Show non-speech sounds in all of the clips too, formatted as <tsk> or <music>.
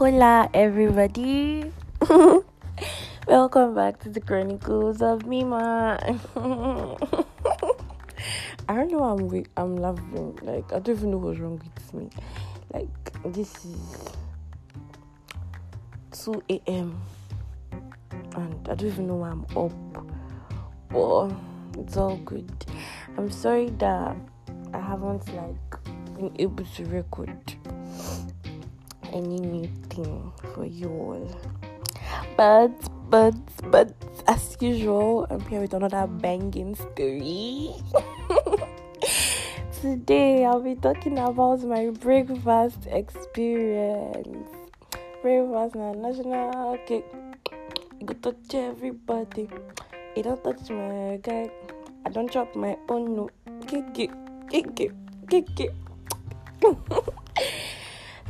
Hola, everybody. <laughs> Welcome back to the Chronicles of Mima. <laughs> I don't know. I'm. I'm laughing. Like I don't even know what's wrong with me. Like this is 2 a.m. and I don't even know why I'm up. But it's all good. I'm sorry that I haven't like been able to record any new thing for you all. But but but as usual, I'm here with another banging story. <laughs> Today I'll be talking about my breakfast experience. Breakfast na national cake. Go touch everybody. You don't touch my guy. I don't chop my own no. It, kick it, kick it.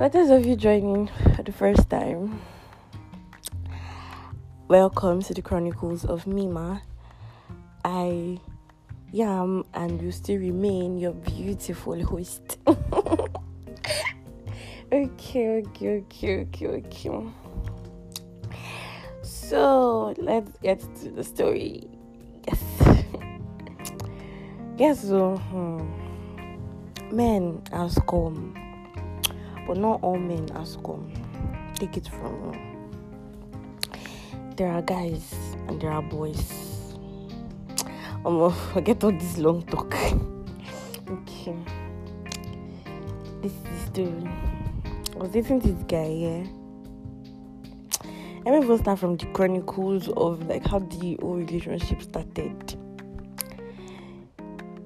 For those of you joining for the first time, welcome to the Chronicles of Mima. I am and will still remain your beautiful host. <laughs> okay, okay, okay, okay, okay. So let's get to the story. Yes. Yes, so hmm, men has come, but not all men has come. Take it from me. There are guys and there are boys. I'm gonna <laughs> forget all this long talk. <laughs> okay. This is the. I was dating this guy, yeah. Let me first start from the chronicles of like how the whole relationship started.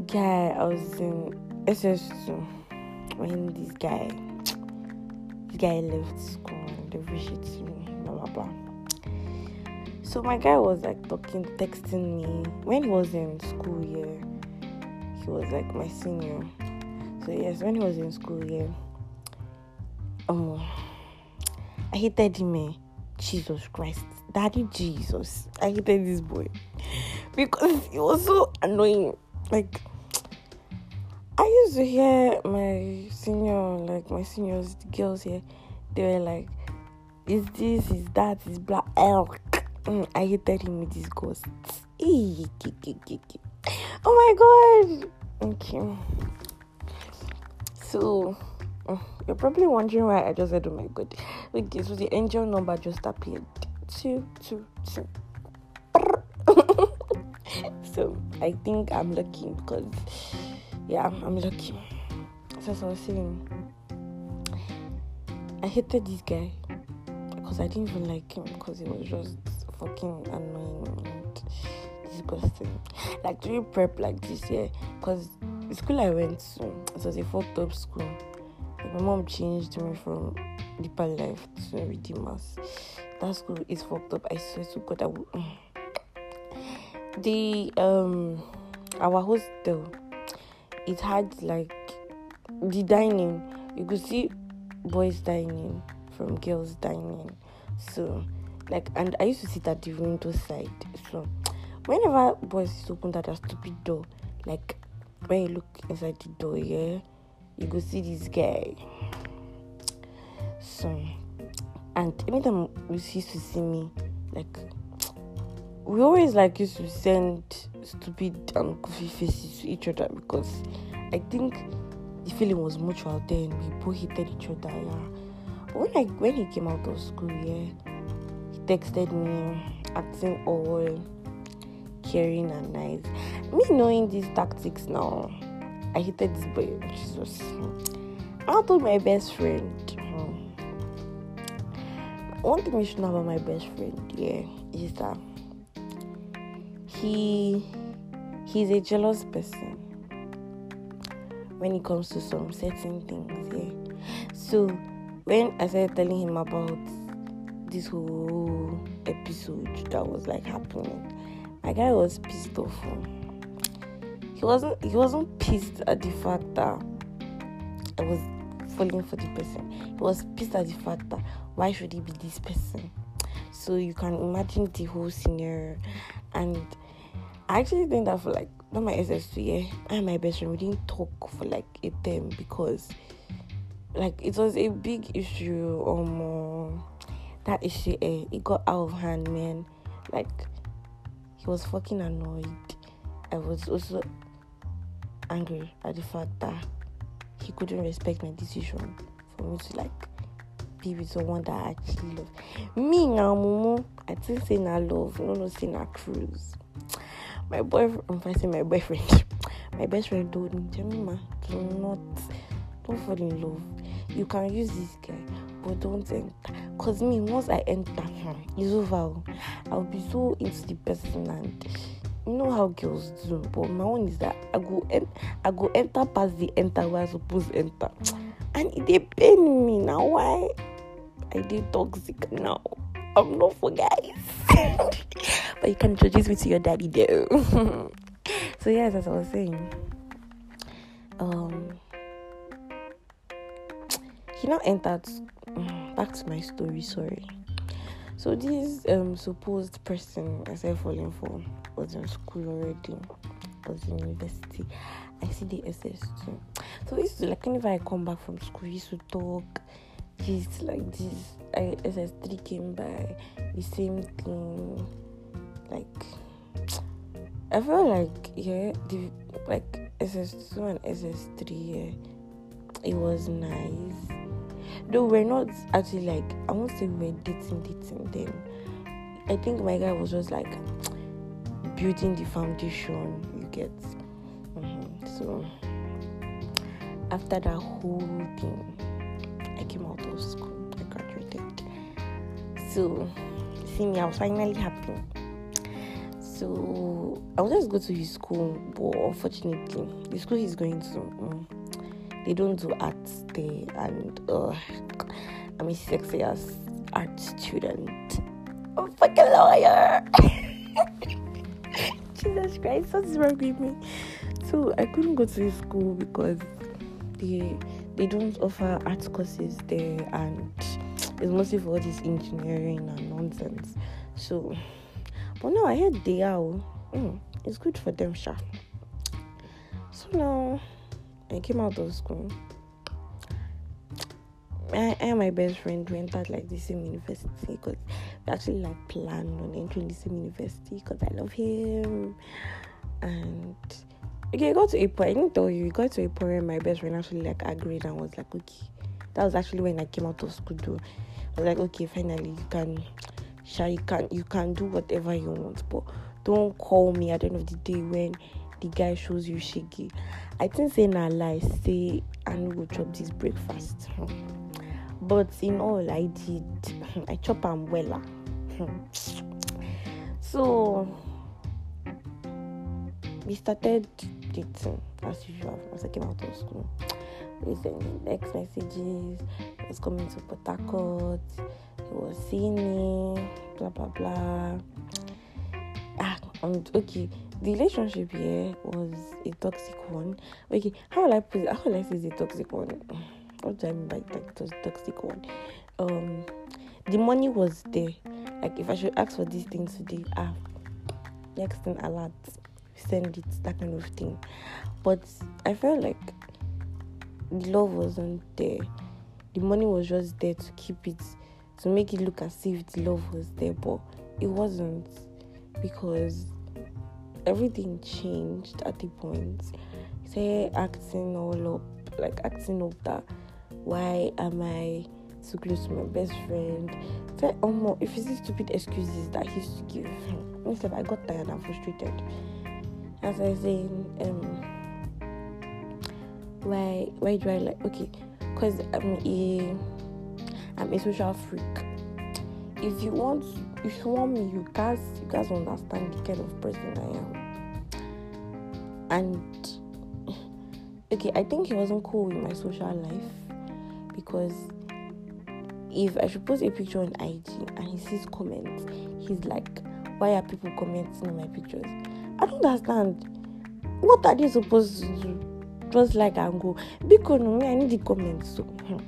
Guy, I was in SS2 when this guy, guy left school and they to me, blah blah blah. So my guy was like talking, texting me when he was in school. Yeah, he was like my senior. So yes, when he was in school, yeah. Um, I hated him. Eh? Jesus Christ, Daddy Jesus, I hated this boy <laughs> because he was so annoying. Like I used to hear my senior, like my seniors, the girls here, they were like, "Is this? Is that? Is black?" elk." Mm, I hated him with his ghosts. Oh my god! Okay. So, mm, you're probably wondering why I just said, "Oh my god." Okay, so the angel number just appeared. Two, two, two. <laughs> so I think I'm lucky because, yeah, I'm lucky. So as I was saying, I hated this guy because I didn't even like him because he was just fucking annoying and disgusting. Like doing prep like this year, because the school I went to, it was a fucked up school. Like my mom changed me from deeper life to redeemers. That school is fucked up. I swear to God, I will. The um, our hostel, it had like the dining. You could see boys dining from girls dining. So, like, and I used to sit at the window side. So, whenever boys open that stupid door, like when you look inside the door, yeah, you go see this guy. So, and anytime we used to see me, like, we always like used to send stupid and goofy faces to each other because I think the feeling was mutual then. We both hated each other, yeah. But when I when he came out of school, yeah, he texted me acting all caring and nice. Me knowing these tactics now, I hated this boy. Jesus. I told my best friend. hmm, One thing you should know about my best friend, yeah, is that he he's a jealous person when it comes to some certain things, yeah. So when I started telling him about this whole episode that was like happening, my guy was pissed off. oh. He wasn't he wasn't pissed at the fact that I was falling for the person. He was pissed at the fact that why should he be this person? So you can imagine the whole scenario. And I actually think that for like not my SS2 yeah, I and my best friend we didn't talk for like a term because like it was a big issue. Um, that issue, eh, it got out of hand, man. Like he was fucking annoyed. I was also angry at the fact that he couldn't respect my decision for me to like be with someone that I actually love. Me now, Momo, I think say na love, no no say na cruise. My boyfriend, I'm fighting my boyfriend. My best friend told me, Jemima, do not, don't fall in love. You can use this guy, but don't enter. Cause me, once I enter, it's over. Oh. I'll be so into the person and you know how girls do. But my one is that I go en- I go enter past the enter where I supposed to enter, and it dey pain me now. Why? I did toxic now. I'm not for guys. <laughs> but you can introduce me to your daddy though. <laughs> so yes, as I was saying, um, he now entered. mm, Back to my story. Sorry. So this um supposed person I started falling for was in school already. Was in university. I see the SS2. So we used to like whenever I come back from school, we used to talk. Just like this, I SS3 came by, the same thing. Like I feel like yeah, the like SS2 and SS3, yeah, it was nice. Though we're not actually like I won't say we were dating, dating then. I think my guy was just like building the foundation. You get. Mhm. So after that whole thing, I came out of school. I graduated. So see me, I was finally happy. So I wanted to go to his school, but unfortunately, the school he's going to, mm, they don't do arts there, and uh, I'm a sexy as art student. I'm a fucking lawyer. <laughs> Jesus Christ, what's wrong with me? So I couldn't go to his school because they they don't offer art courses there, and it's mostly for all this engineering and nonsense. So, but now I heard they are. Mm, it's good for them, sha. So now I came out of school. I, I and my best friend we entered like the same university because we actually like planned on entering the same university because I love him. And okay, it got to a point. I didn't tell you. It got to a point where my best friend actually like agreed and was like, okay. That was actually when I came out of school. Though I was like, okay, finally you can, Sha, you can you can do whatever you want, but don't call me at the end of the day when the guy shows you shaky. I think say na lie, say I go chop this breakfast. Hmm. But in all I did, I chop am wella. so we started dating as usual once I came out of school. We sent me text messages, he was coming to Port Harcourt, he was seeing me, blah blah blah. Ah, and okay, the relationship here was a toxic one. Okay, how will I put it? How will I say it's a toxic one? What do I mean by toxic one? Um, the money was there. Like if I should ask for these things today, ah, next thing alert, send it, that kind of thing. But I felt like the love wasn't there. The money was just there to keep it, to make it look as if the love was there, but it wasn't because everything changed at the point. Say acting all up, like acting up that why am I so close to my best friend? Say oh more if it's stupid excuses that he used to give. Instead I got tired and frustrated. As I saying, um why why do I like okay? Because I'm a I'm a social freak. If you want if you want me, you guys you guys understand the kind of person I am. And okay, I think he wasn't cool with my social life because if I should post a picture on IG and he sees comments, he's like, Why are people commenting on my pictures? I don't understand. What are they supposed to do? Just like and go. Because me, I need the comments. So hmm.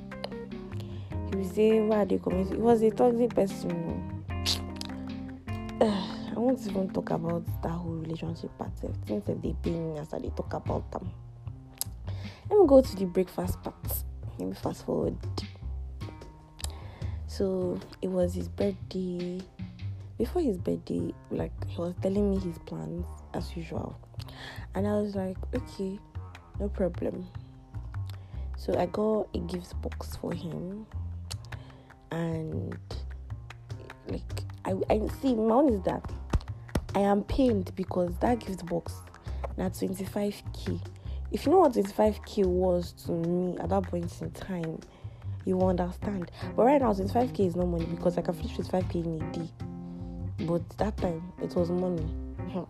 he will say, Why are they commenting? He was a toxic person. <sighs> I won't even talk about that whole relationship part. Things that they pay me as I talk about them. Let me go to the breakfast part. let me fast forward. So it was his birthday. Before his birthday, like he was telling me his plans as usual, and I was like, okay, no problem. So I got a gift box for him, and like I, I see my own is that I am pained because that gift box now 25k. If you know what 25k was to me at that point in time, you will understand. But right now 25k is no money because I can finish 25k in a day. But that time it was money. <laughs>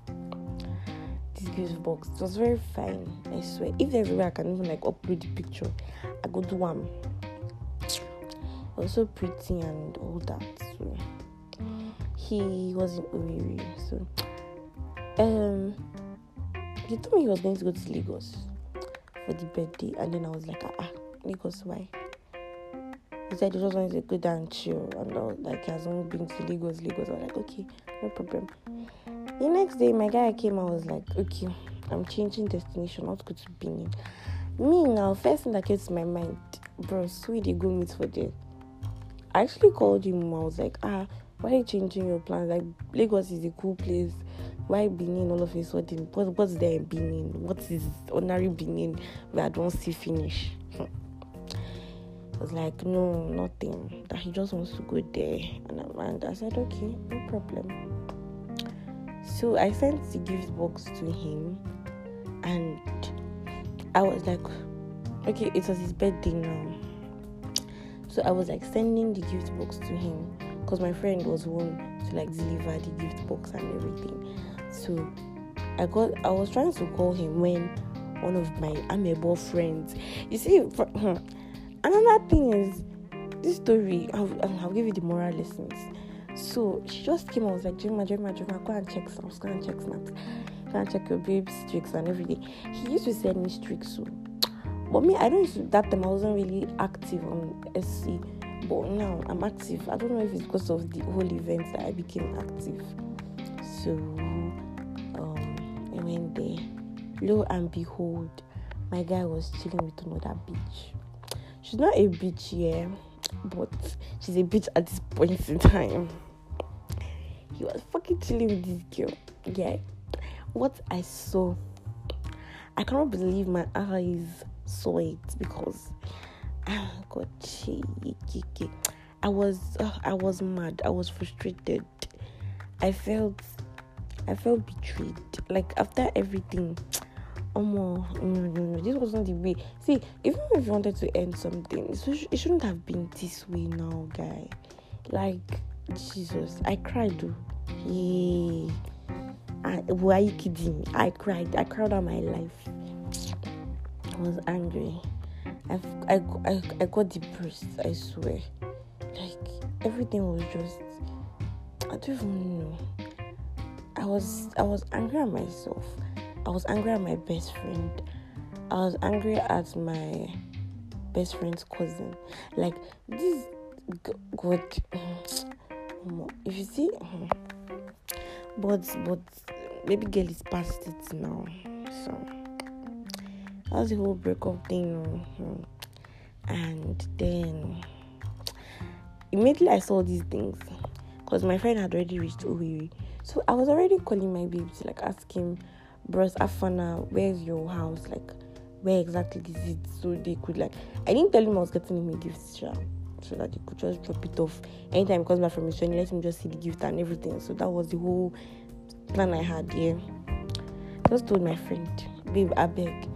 this gift box it was very fine. I swear. If there's a way I can even like upload the picture, I go do one. Also pretty and all that. So he was in Owerri. So um he told me he was going to go to Lagos for the birthday and then I was like ah Lagos why? He said he just wanted to go down chill and all like he hasn't been to Lagos, Lagos. I was like, okay, no problem. The next day my guy came, I was like, okay, I'm changing destination, not go to Benin. Me now, first thing that came to my mind, bro, we go meet for there. I actually called him, I was like, ah, why are you changing your plans? Like Lagos is a cool place. Why Benin all of a sudden? What, what's there in Benin? What is ordinary Benin where I don't see finish? Was like, no, nothing. That he just wants to go there. And, and I said, okay, no problem. So I sent the gift box to him and I was like, okay, it was his birthday now. So I was like sending the gift box to him because my friend was one to like deliver the gift box and everything. So I got I was trying to call him when one of my amable friends. You see, <laughs> another thing is this story. I'll, I'll give you the moral lessons. So she just came. I was like, Gemma, Gemma, Gemma, go and check snaps, go and check snaps, go and check your babe's streaks and everything. He used to send me streaks, so but me, I don't. That time I wasn't really active on SC but now I'm active. I don't know if it's because of the whole event that I became active. So um, I went there. Lo and behold, my guy was chilling with another bitch. She's not a bitch yeah, but she's a bitch at this point in time. He was fucking chilling with this girl. Yeah. What I saw, I cannot believe my eyes saw it because oh god she, i was uh, i was mad i was frustrated i felt i felt betrayed like after everything oh this wasn't the way. See, even if you wanted to end something, it shouldn't have been this way now, guy. Like, Jesus, I cried. Though. Yeah. I, were you kidding? I cried. I cried out my life. I was angry. I, I, I, I got depressed, I swear. Like, everything was just. I don't even know. I was I was angry at myself. I was angry at my best friend. I was angry at my best friend's cousin. Like this God <sighs> if you see hmm, but but maybe girl is past it now. So that's the whole breakup thing. Oh, hmm. And then immediately I saw these things because my friend had already reached Owerri. So I was already calling my baby to like ask him, Bros Afana, where's your house? Like, where exactly is it? So they could like I didn't tell him I was getting him a gift so that he could just drop it off anytime comes back from his training, let him just see the gift and everything. So that was the whole plan I had, yeah. Just told my friend, babe, I beg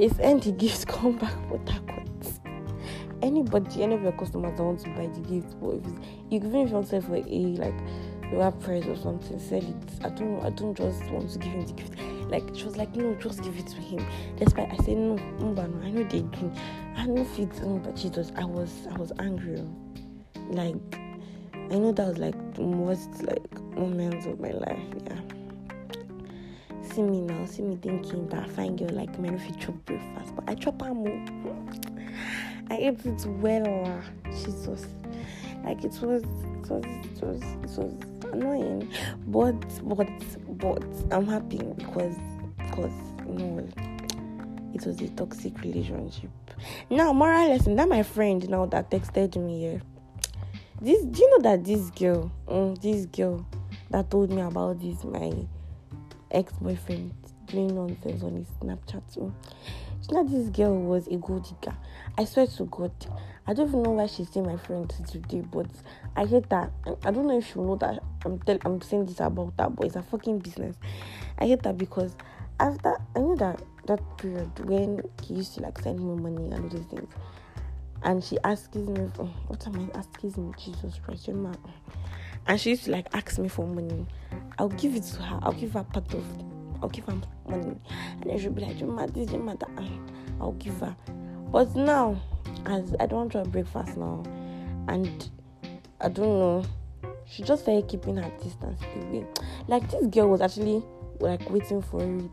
they send the gift, <laughs> come back for that Anybody, any of your customers that want to buy the gift, but if even if you want to sell for a like lower price or something, sell it. I don't I don't just want to give him the gift. Like she was like, no, just give it to him. That's why I said no, no, no, I know they do. I know fit, but Jesus, I was I was angry. Like I know that was like the most like moments of my life, yeah see me now, see me thinking that fine girl like me if you chop breakfast, but I chop am. I ate it well, ah, Jesus. Like it was, it was, it was, it was annoying, but but but I'm happy because because you know it was a toxic relationship. Now, moral lesson that my friend now that texted me here. This do you know that this girl, mm, this girl that told me about this, my ex-boyfriend doing nonsense on his Snapchat. So, you know this girl was a gold digger. I swear to God, I don't even know why she's still my friend today, but I hate that. I don't know if you know that I'm tell I'm saying this about that, but it's a fucking business. I hate that because after I know that that period when he used to like send me money and all these things, and she asks me, what am I asking me? Jesus Christ, man. And she used to like ask me for money. I'll give it to her. I'll give her part of it. I'll give her money. And then she'll be like, Juma, this, Juma, that. I'll give her. But now, as I don't want to breakfast now, and I don't know, she just started keeping her distance away. Like this girl was actually like waiting for it.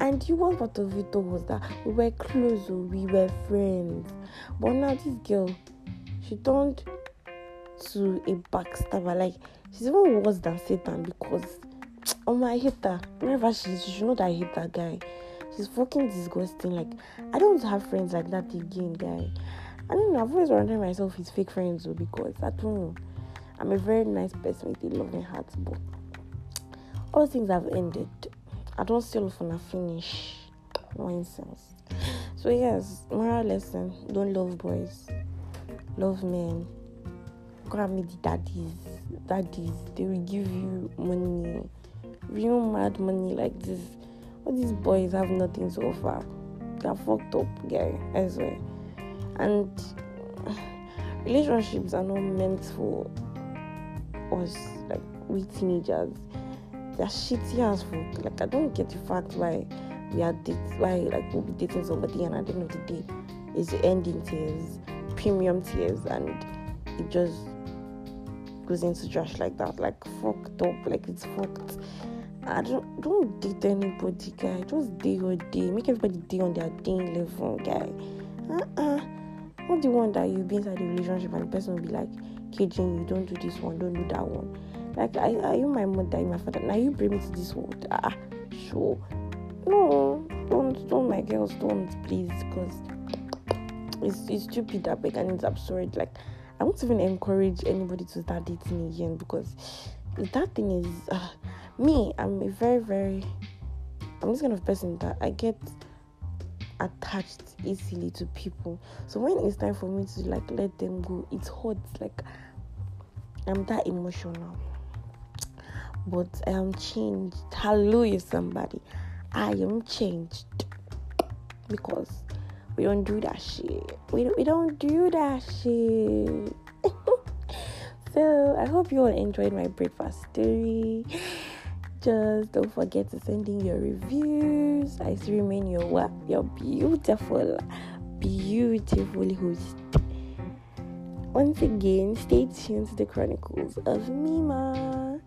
And you worst part of it was that we were close, oh, we were friends. But now this girl, she turned to a backstabber. Like she's even worse than Satan because oh my I hate her. Whenever she she should know that I hate that guy. She's fucking disgusting. Like I don't have friends like that again, guy. I don't know. I've always wondered myself his fake friends though because I don't know. I'm a very nice person with a loving heart, but all things have ended. I don't still for a finish. Nonsense. So yes, moral lesson: don't love boys, love men. Grab me the daddies. Daddies, they will give you money, real mad money like this. All these boys have nothing so far. They're fucked up, guy. I swear. And <sighs> relationships are not meant for us, like we teenagers. They're shitty as fuck. Like I don't get the fact why we are date why like we'll be dating somebody and at the end of the day it's ending tears, premium tears, and it just goes into trash like that, like fucked up, like it's fucked. I don't don't date anybody, guy. Just day your day. Make everybody day on their day level, guy. Uh-uh. Not the one that you be inside the relationship and the person will be like caging you, don't do this one, don't do that one. Like are, are you my mother, you my father? Now you bring me to this world. Ah, sure. No, don't don't my girls, don't please, because it's it's stupid that big and it's absurd. Like I won't even encourage anybody to start dating again because that thing is uh, me. I'm a very, very. I'm this kind of person that I get attached easily to people. So when it's time for me to like let them go, it's hot. Like I'm that emotional. But I am changed. Hallelujah, somebody. I am changed because we don't do that shit. We don't, we don't do that shit. <laughs> so I hope you all enjoyed my breakfast story. Just don't forget to send in your reviews. I still remain your what? Your beautiful, beautiful host. Once again, stay tuned to the Chronicles of Mima.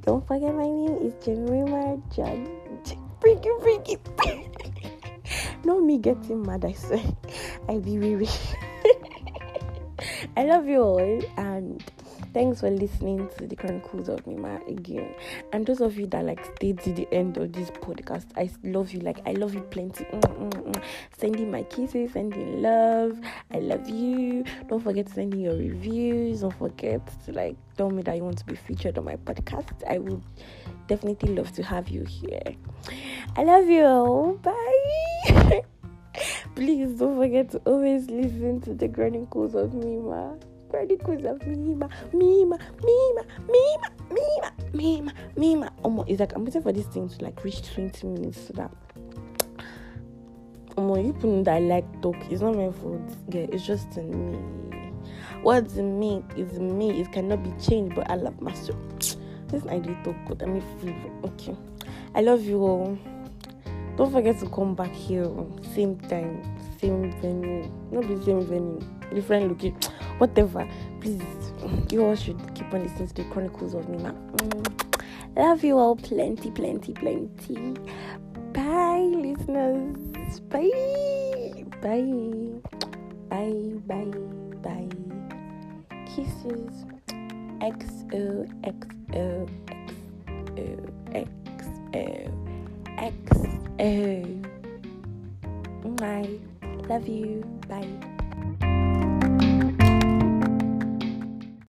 Don't forget my name is Jemima Judge. Freaky, freaky. <laughs> Not me getting mad, I say. I be weary. <laughs> I love you all and thanks for listening to the Chronicles of Mima again. And those of you that like stayed to the end of this podcast, I love you. Like I love you plenty. Mm, mm, mm. Sending my kisses, sending love. I love you. Don't forget to send in your reviews. Don't forget to like tell me that you want to be featured on my podcast. I would definitely love to have you here. I love you all. Bye. <laughs> Please don't forget to always listen to the Chronicles of Mima. Chronicles of Mima, Mima, Mima, Mima, Mima, Mima, Mima. Oh, it's like I'm waiting for this thing to like reach 20 minutes so that. You people that I like talk. It's not meant for yeah, it's just in me. What's me is me. It cannot be changed, but I love myself. This idea talk good. I mean. Okay. I love you all. Don't forget to come back here same time, same venue. Not the same venue, different looking, <tsk> whatever. Please, you all should keep on listening to the Chronicles of Mima. Mm. Love you all plenty, plenty, plenty. Bye, listeners. Bye. Bye. Bye. Bye. Bye. Kisses. XO, XO, XO, XO, XO. Mwah. Love you. Bye.